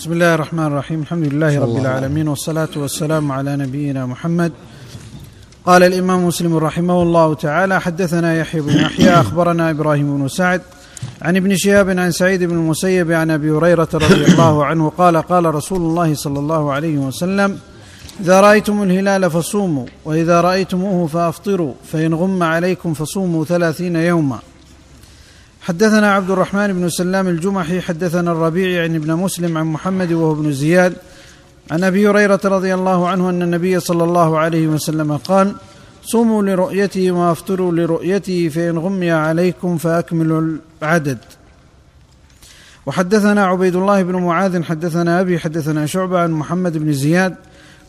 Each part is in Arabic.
بسم الله الرحمن الرحيم الحمد لله رب العالمين والصلاة والسلام على نبينا محمد قال الإمام مسلم رحمه الله تعالى حدثنا يحيى بن يحيى أخبرنا إبراهيم بن سعد عن ابن شهاب عن سعيد بن المسيب عن أبي هريرة رضي الله عنه قال قال رسول الله صلى الله عليه وسلم إذا رأيتم الهلال فصوموا وإذا رأيتموه فأفطروا فإن غم عليكم فصوموا ثلاثين يوما حدثنا عبد الرحمن بن سلام الجمحي حدثنا الربيع عن ابن مسلم عن محمد وهو ابن زياد. عن أبي هريرة رضي الله عنه أن النبي صلى الله عليه وسلم قال صوموا لرؤيته وافطروا لرؤيته فإن غمي عليكم فأكملوا العدد. وحدثنا عبيد الله بن معاذ حدثنا أبي حدثنا شعبة عن محمد بن زياد.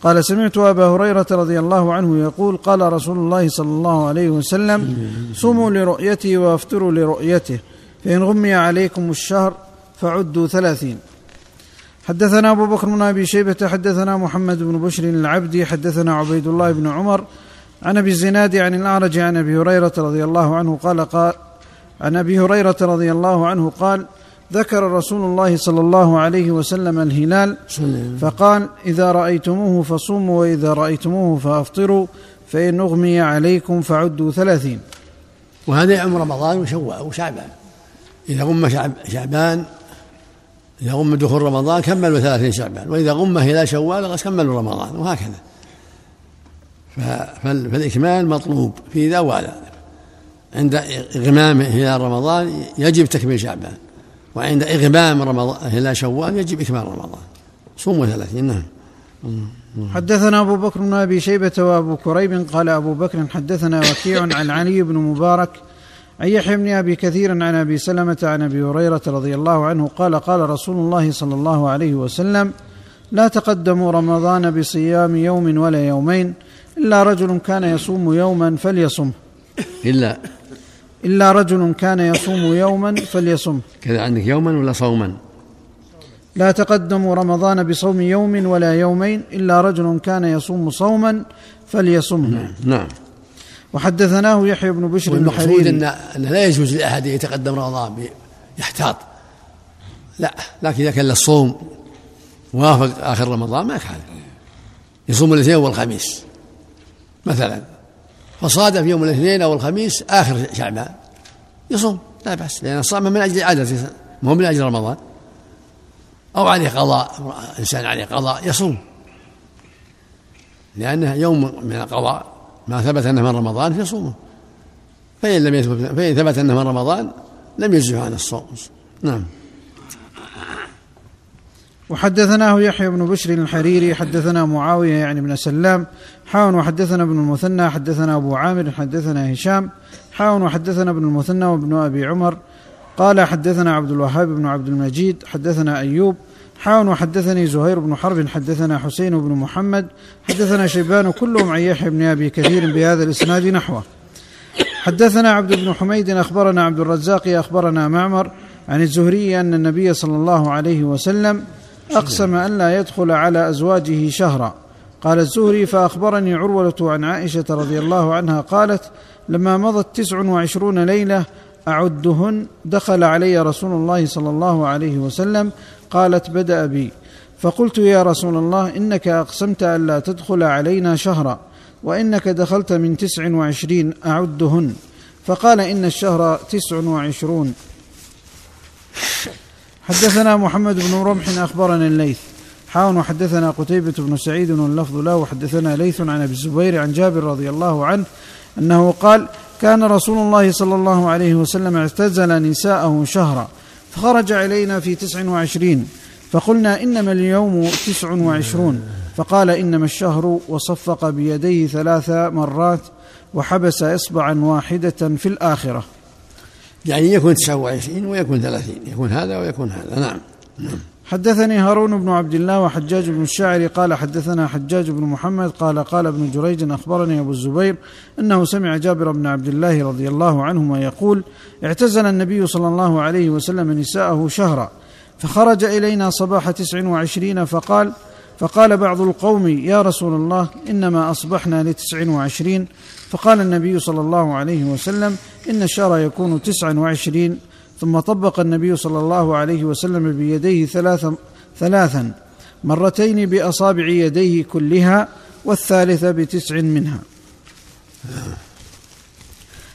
قال سمعت أبا هريرة رضي الله عنه يقول قال رسول الله صلى الله عليه وسلم صوموا لرؤيته وأفطروا لرؤيته فإن غمي عليكم الشهر فعدوا ثلاثين. حدثنا أبو بكر بن أبي شيبة حدثنا محمد بن بشر العبدي حدثنا عبيد الله بن عمر عن أبي الزناد عن الأعرج عن أبي هريرة رضي الله عنه قال قال عن أبي هريرة رضي الله عنه قال ذكر رسول الله صلى الله عليه وسلم الهلال فقال إذا رأيتموه فصوموا وإذا رأيتموه فأفطروا فإن أغمي عليكم فعدوا ثلاثين. وهذا يعم رمضان وشوال وشعبان. إذا غم شعب شعبان إذا غم دخول رمضان كملوا ثلاثين شعبان وإذا غم هلال شوال كملوا رمضان وهكذا. فالإكمال مطلوب في ذا ولا عند إغمام هلال رمضان يجب تكميل شعبان. وعند إغمام رمضان هلال شوال يجب إكمال رمضان. صوموا ثلاثين نعم. حدثنا أبو بكر بن أبي شيبة وأبو كريب قال أبو بكر حدثنا وكيع عن علي بن مبارك عن يحيى بن أبي كثير عن أبي سلمة عن أبي هريرة رضي الله عنه قال قال رسول الله صلى الله عليه وسلم لا تقدموا رمضان بصيام يوم ولا يومين إلا رجل كان يصوم يوما فليصم. إلا إلا رجل كان يصوم يوما فليصم. كذا عندك يوما ولا صوما؟ لا تقدموا رمضان بصوم يوم ولا يومين إلا رجل كان يصوم صوما فليصمه نعم, نعم. وحدثنا يحيى بن بشر والمقصود أن أن لا يجوز لأحد يتقدم رمضان يحتاط. لا لكن إذا كان الصوم وافق آخر رمضان ما يخالف يصوم الاثنين والخميس مثلا. فصادف يوم الاثنين أو الخميس آخر شعبان يصوم لا بأس لأن الصوم من أجل عادة ما هو من أجل رمضان. أو عليه قضاء إنسان عليه قضاء يصوم. لأنه يوم من القضاء ما ثبت أنه من رمضان فيصومه. فإن لم يثبت فإن ثبت أنه من رمضان لم يجزه عن الصوم. نعم. وحدثناه يحيى بن بشر الحريري حدثنا معاوية يعني بن سلام حاون وحدثنا ابن المثنى حدثنا أبو عامر حدثنا هشام حاون وحدثنا ابن المثنى وابن أبي عمر قال حدثنا عبد الوهاب بن عبد المجيد حدثنا أيوب حاون وحدثني زهير بن حرب حدثنا حسين بن محمد حدثنا شيبان كلهم عن يحيى بن أبي كثير بهذا الإسناد نحوه. حدثنا عبد بن حميد أخبرنا عبد الرزاق أخبرنا معمر عن الزهري أن النبي صلى الله عليه وسلم أقسم أن لا يدخل على أزواجه شهرا. قال الزهري فأخبرني عروة عن عائشة رضي الله عنها قالت لما مضت تسع وعشرون ليلة أعدهن دخل علي رسول الله صلى الله عليه وسلم قالت بدأ بي. فقلت يا رسول الله إنك أقسمت الا تدخل علينا شهرا وإنك دخلت من تسع وعشرين أعدهن. فقال إن الشهر تسع وعشرون. حدثنا محمد بن رمح أخبرنا الليث. حاون وحدثنا قتيبة بن سعيد واللفظ له وحدثنا ليث عن أبي الزبير عن جابر رضي الله عنه أنه قال كان رسول الله صلى الله عليه وسلم اعتزل نساءه شهرا فخرج إلينا في تسع وعشرين فقلنا إنما اليوم تسع وعشرون فقال إنما الشهر وصفق بيديه ثلاث مرات وحبس إصبعا واحدة في الآخرة. يعني يكون تسعة وعشرين ويكون ثلاثين يكون هذا ويكون هذا نعم, نعم. حدثني هارون بن عبد الله وحجاج بن الشاعر قال حدثنا حجاج بن محمد قال قال ابن جريج أخبرني أبو الزبير أنه سمع جابر بن عبد الله رضي الله عنهما يقول اعتزل النبي صلى الله عليه وسلم نساءه شهرا فخرج إلينا صباح تسع وعشرين فقال فقال بعض القوم يا رسول الله إنما أصبحنا لتسع وعشرين. فقال النبي صلى الله عليه وسلم إن الشهر يكون تسعا وعشرين. ثم طبق النبي صلى الله عليه وسلم بيديه ثلاث ثلاثا مرتين بأصابع يديه كلها والثالثه بتسع منها.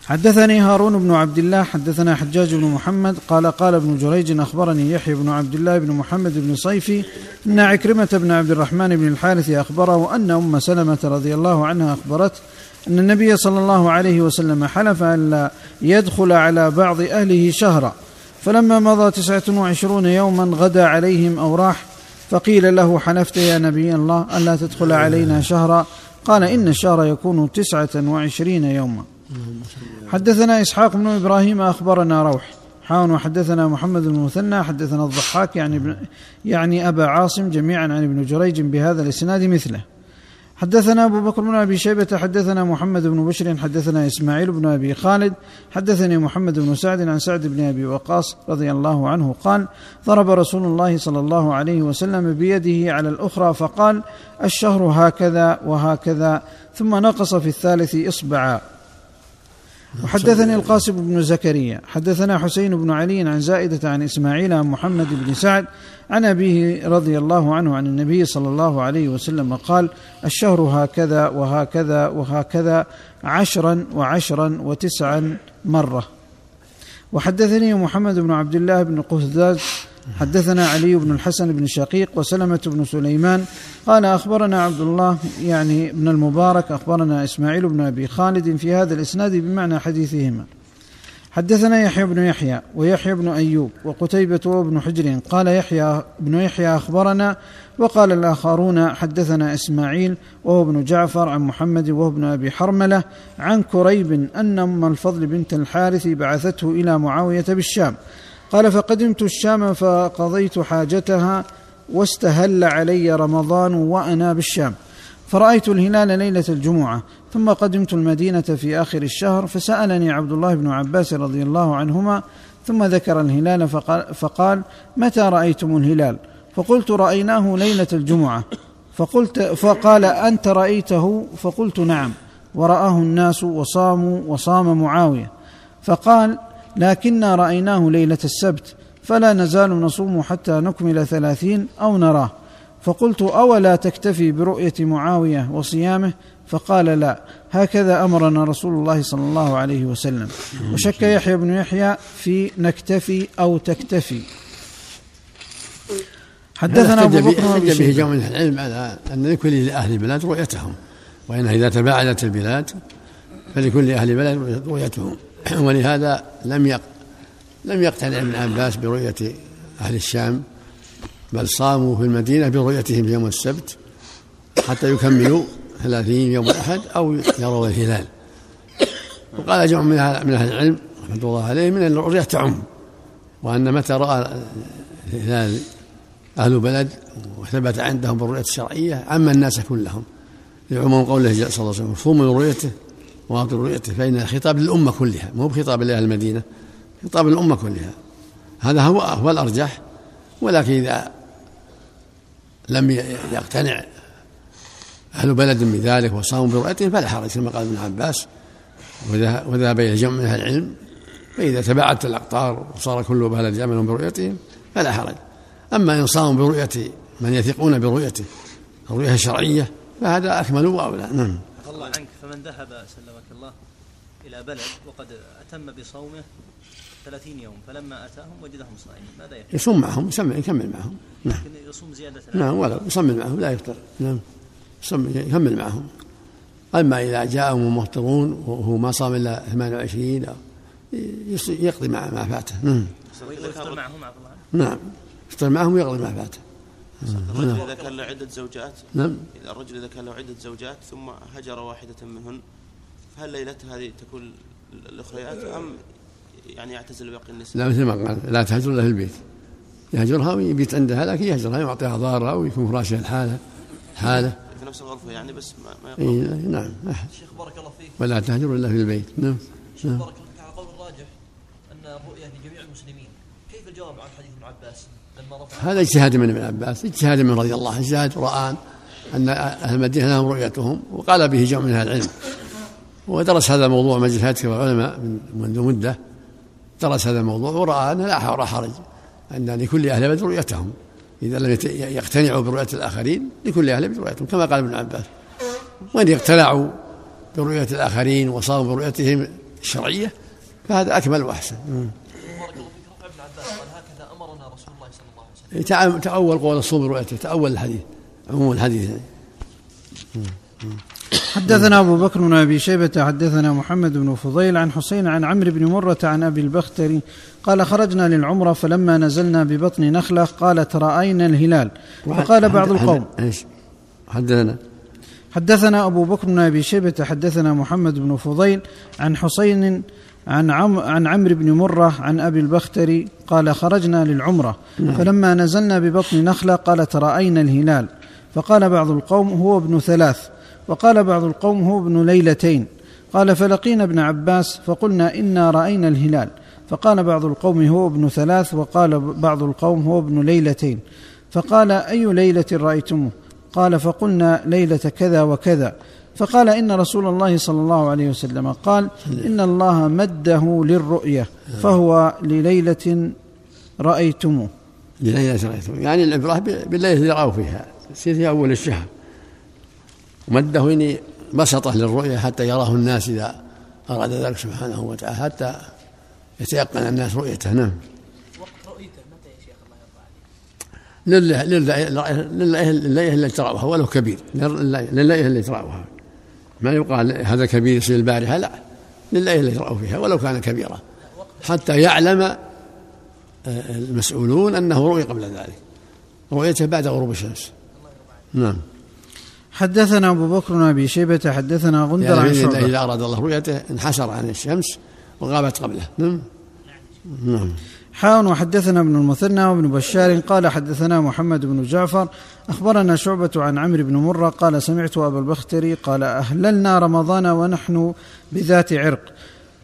حدثني هارون بن عبد الله حدثنا حجاج بن محمد قال قال ابن جريج أخبرني يحيى بن عبد الله بن محمد بن صيفي إن عكرمة بن عبد الرحمن بن الحارث أخبره أن أم سلمة رضي الله عنها أخبرته أن النبي صلى الله عليه وسلم حلف أن لا يدخل على بعض أهله شهرا فلما مضى تسعة وعشرون يوما غدا عليهم أو راح فقيل له حلفت يا نبي الله الا تدخل علينا شهرا؟ قال إن الشهر يكون تسعة وعشرين يوما. حدثنا إسحاق بن إبراهيم أخبرنا روح. حاون وحدثنا محمد بن المثنى حدثنا الضحاك يعني ابن يعني أبا عاصم جميعا عن ابن جريج بهذا الإسناد مثله. حدثنا أبو بكر بن أبي شيبة حدثنا محمد بن بشر حدثنا إسماعيل بن أبي خالد حدثني محمد بن سعد عن سعد بن أبي وقاص رضي الله عنه قال ضرب رسول الله صلى الله عليه وسلم بيده على الأخرى فقال الشهر هكذا وهكذا ثم نقص في الثالث اصبعا. وحدثني القاسم بن زكريا. حدثنا حسين بن علي عن زائدة عن إسماعيل عن محمد بن سعد عن أبيه رضي الله عنه عن النبي صلى الله عليه وسلم قال الشهر هكذا وهكذا وهكذا عشرا وعشرا وتسعا مرة. وحدثني محمد بن عبد الله بن قهداز حدثنا علي بن الحسن بن شقيق وسلمة بن سليمان قال أخبرنا عبد الله يعني بن المبارك أخبرنا إسماعيل بن أبي خالد في هذا الإسناد بمعنى حديثهما. حدثنا يحيى بن يحيى ويحيى بن أيوب وقتيبة وابن حجر قال يحيى بن يحيى أخبرنا وقال الآخرون حدثنا إسماعيل وهو ابن جعفر عن محمد وهو ابن أبي حرملة عن كريب أن أم الفضل بنت الحارث بعثته إلى معاوية بالشام. قال فقدمت الشام فقضيت حاجتها واستهل علي رمضان وأنا بالشام. فرأيت الهلال ليلة الجمعة ثم قدمت المدينة في آخر الشهر فسألني عبد الله بن عباس رضي الله عنهما ثم ذكر الهلال فقال, فقال متى رأيتم الهلال؟ فقلت رأيناه ليلة الجمعة. فقلت فقال أنت رأيته؟ فقلت نعم. ورآه الناس وصاموا وصام معاوية. فقال لكنا رأيناه ليلة السبت فلا نزال نصوم حتى نكمل ثلاثين أو نراه. فقلت أولا تكتفي برؤية معاوية وصيامه؟ فقال لا. هكذا أمرنا رسول الله صلى الله عليه وسلم. وشك يحيى بن يحيى في نكتفي أو تكتفي. حدثنا أبو بكر به جمع من العلم على أن لكل أهل البلاد رؤيتهم وإنها إذا تباعدت البلاد فلكل أهل البلد رؤيتهم. ولهذا لم لم يقتنع ابن عباس برؤية أهل الشام بل صاموا في المدينة برؤيتهم يوم السبت حتى يكملوا ثلاثين يوم الأحد أو يروا الهلال. وقال جمع من أهل العلم رحمة الله عليه من الرؤية تعم وأن متى رأى الهلال أهل بلد وثبت عندهم بالرؤية الشرعية عم الناس كلهم لعموم قوله صلى الله عليه وسلم صوموا برؤيته مواطن رؤيته فإن الخطاب للأمة كلها مو بخطاب لأهل المدينة خطاب للأمة كلها. هذا هو هو الأرجح ولكن إذا لم يقتنع أهل بلد بذلك وصاموا برؤيته فلا حرج كما قال ابن عباس وذهب إلى جمع من أهل العلم فإذا تباعدت الأقطار وصار كل بلد يعمل برؤيتهم فلا حرج. أما إن صاموا برؤية من يثقون برؤيته الرؤية الشرعية فهذا أكمل وأولى. نعم. الله عنك فمن ذهب سلمك الله إلى بلد وقد أتم بصومه ثلاثين يوم فلما أتاهم وجدهم صائمين. ماذا يفعل؟ يصوم معهم يسمع يكمل معهم. نعم. يصوم زيادة نعم ولا يصمم معهم لا يفطر. نعم. يكمل معهم. أما إذا جاءهم مفطرون وهو ما صام إلا 28 يقضي مع ما فاته. نعم. يفطر معهم عفوا نعم. يفطر معهم ويقضي ما فاته. الرجل نعم. إذا كان له عدة زوجات نعم. الرجل إذا كان له عدة زوجات ثم هجر واحدة منهن فهل ليلته هذه تكون الأخريات أم يعني يعتزل باقي النساء؟ لا مثل ما قال لا تهجر في البيت. يهجرها ويبيت عندها لكن يهجرها يعطيها ضارة ويكون فراشها الحالة حالة. في نفس الغرفة يعني بس ما, ما إيه نعم. شيخ بارك الله فيك. ولا تهجر إلا في البيت. نعم. شيخ بارك الله فيك. على قول الراجح أن الرؤية لجميع المسلمين. كيف الجواب عن حديث ابن عباس؟ هذا اجتهاد من ابن عباس اجتهاد من رضي الله اجتهاد رآن أن أهل المدينة لهم رؤيتهم وقال به جمع من أهل العلم. ودرس هذا الموضوع مجلس هاتف العلماء منذ مدة درس هذا الموضوع ورأى أن لا حرج أن لكل أهل بدر رؤيتهم. إذا لم يقتنعوا برؤية الآخرين لكل أهل برؤيتهم كما قال ابن عباس. وإن اقتنعوا برؤية الآخرين وصاروا برؤيتهم الشرعية فهذا أكمل وأحسن. عباس قال هكذا أمرنا رسول الله صلى الله عليه وسلم. تع- تأول قول الصوم برؤيته تأول الحديث عموم الحديث. حدثنا أبو بكر بن أبي شيبة حدثنا محمد بن فضيل عن حسين عن عمرو بن مرة عن أبي البختري قال خرجنا للعمرة فلما نزلنا ببطن نخلة قالت رأينا الهلال. فقال بعض القوم إيش؟ حدثنا؟ حدثنا أبو بكر بن أبي شيبة حدثنا محمد بن فضيل عن حسين عن عم عن عمرو بن مرة عن أبي البختري قال خرجنا للعمرة. فلما نزلنا ببطن نخلة قالت رأينا الهلال. فقال بعض القوم هو ابن ثلاث. وقال بعض القوم هو ابن ليلتين. قال فلقينا ابن عباس فقلنا إنا رأينا الهلال. فقال بعض القوم هو ابن ثلاث وقال بعض القوم هو ابن ليلتين. فقال أي ليلة رأيتموه؟ قال فقلنا ليلة كذا وكذا. فقال إن رسول الله صلى الله عليه وسلم قال إن الله مده للرؤية فهو لليلة رأيتموه. ليلة رأيتم يعني العبرة بالليلة اللي رأوا فيها. في أول الشهر. ومده إني بسطه للرؤية حتى يراه الناس إذا أراد ذلك سبحانه وتعالى حتى يتيقن الناس رؤيته. نعم. وقت رؤيته متى يا شيخ الله يرضى عليك؟ لله لله لله اللي ترعوها ولو كبير. لله لله اللي ترعوها ما يقال هذا كبير يصير البارحة لا لله اللي ترعوا فيها ولو كان كبيرا حتى يعلم آه، المسؤولون أنه رؤي قبل ذلك رؤيته بعد غروب الشمس. نعم. حدثنا أبو بكر بن أبي شيبة حدثنا غندر يعني عن شعبة. إذا أراد الله رؤيته انحسر عن الشمس وغابت قبله. نعم. نعم. حاون وحدثنا ابن المثنى وابن بشار قال حدثنا محمد بن جعفر أخبرنا شعبة عن عمرو بن مرة قال سمعت أبا البختري قال أهللنا رمضان ونحن بذات عرق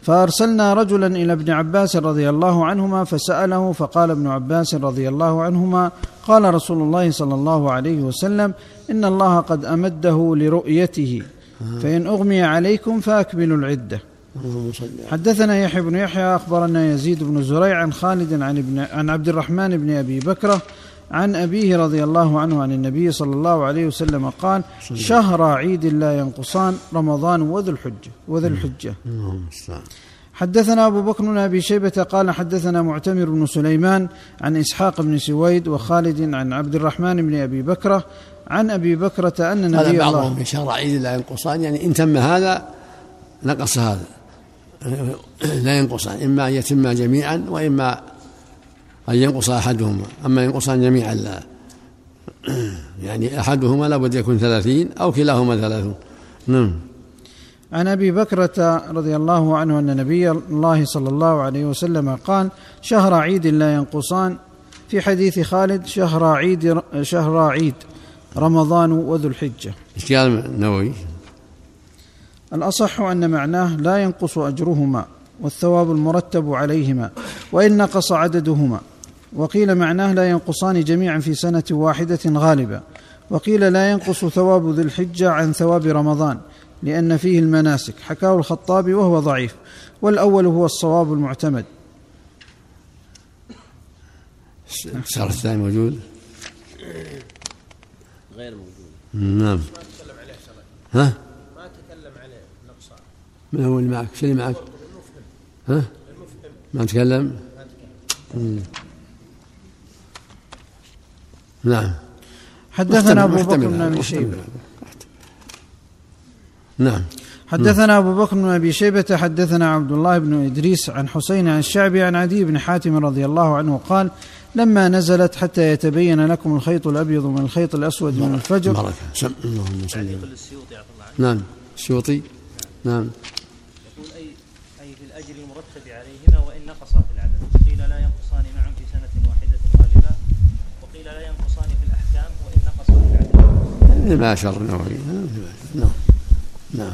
فأرسلنا رجلا إلى ابن عباس رضي الله عنهما فسأله فقال ابن عباس رضي الله عنهما قال رسول الله صلى الله عليه وسلم إن الله قد أمده لرؤيته فإن أغمي عليكم فأكملوا العدة. اللهم صل على حدثنا يحيى بن يحيى أخبرنا يزيد بن زريع عن خالد عن ابن عن عبد الرحمن بن أبي بكره عن أبيه رضي الله عنه عن النبي صلى الله عليه وسلم قال شهر عيد لا ينقصان رمضان وذو الحجة وذو الحجة. اللهم المستعان حدثنا أبو بكر بن أبي شيبة قال حدثنا معتمر بن سليمان عن إسحاق بن سويد وخالد عن عبد الرحمن بن أبي بكرة عن أبي بكرة أن هذا نبي بعضهم من شهر عيد لا ينقصان يعني إن تم هذا نقص هذا. لا ينقصان إما أن يتما جميعا وإما أن ينقص أحدهما. أما ينقصان جميعا لا. يعني أحدهما لابد يكون ثلاثين أو كلاهما ثلاثون. نعم. عن أبي بكرة رضي الله عنه أن نبي الله صلى الله عليه وسلم قال شهر عيد لا ينقصان. في حديث خالد شهر عيد شهر عيد رمضان وذو الحجة. إيش قال النووي؟ الأصح أن معناه لا ينقص أجرهما والثواب المرتب عليهما وإن نقص عددهما. وقيل معناه لا ينقصان جميعا في سنة واحدة غالبا. وقيل لا ينقص ثواب ذي الحجة عن ثواب رمضان لأن فيه المناسك. حكاه الخطابي وهو ضعيف والأول هو الصواب المعتمد. الشهر الثاني موجود؟ غير موجود. نعم. ها؟ تكلم عليه نقصان من هو اللي معك؟ شو اللي معك؟ ها؟ ما تكلم؟ مم. نعم حدثنا أبو بكر بن شيبة هذا. نعم حدثنا أبو بكر بن أبي شيبة حدثنا عبد الله بن إدريس عن حسين عن الشعبي عن عدي بن حاتم رضي الله عنه قال لما نزلت حتى يتبين لكم الخيط الأبيض من الخيط الأسود من الفجر بركة سم اللهم صل نعم الشوطي نعم. يقول أي أي في الأجر المرتب عليهما وإن نقصا في العدد. قيل لا ينقصان معا في سنة واحدة غالبا. وقيل لا ينقصان في الأحكام وإن نقصا في العدد. ما شر نعم. نعم.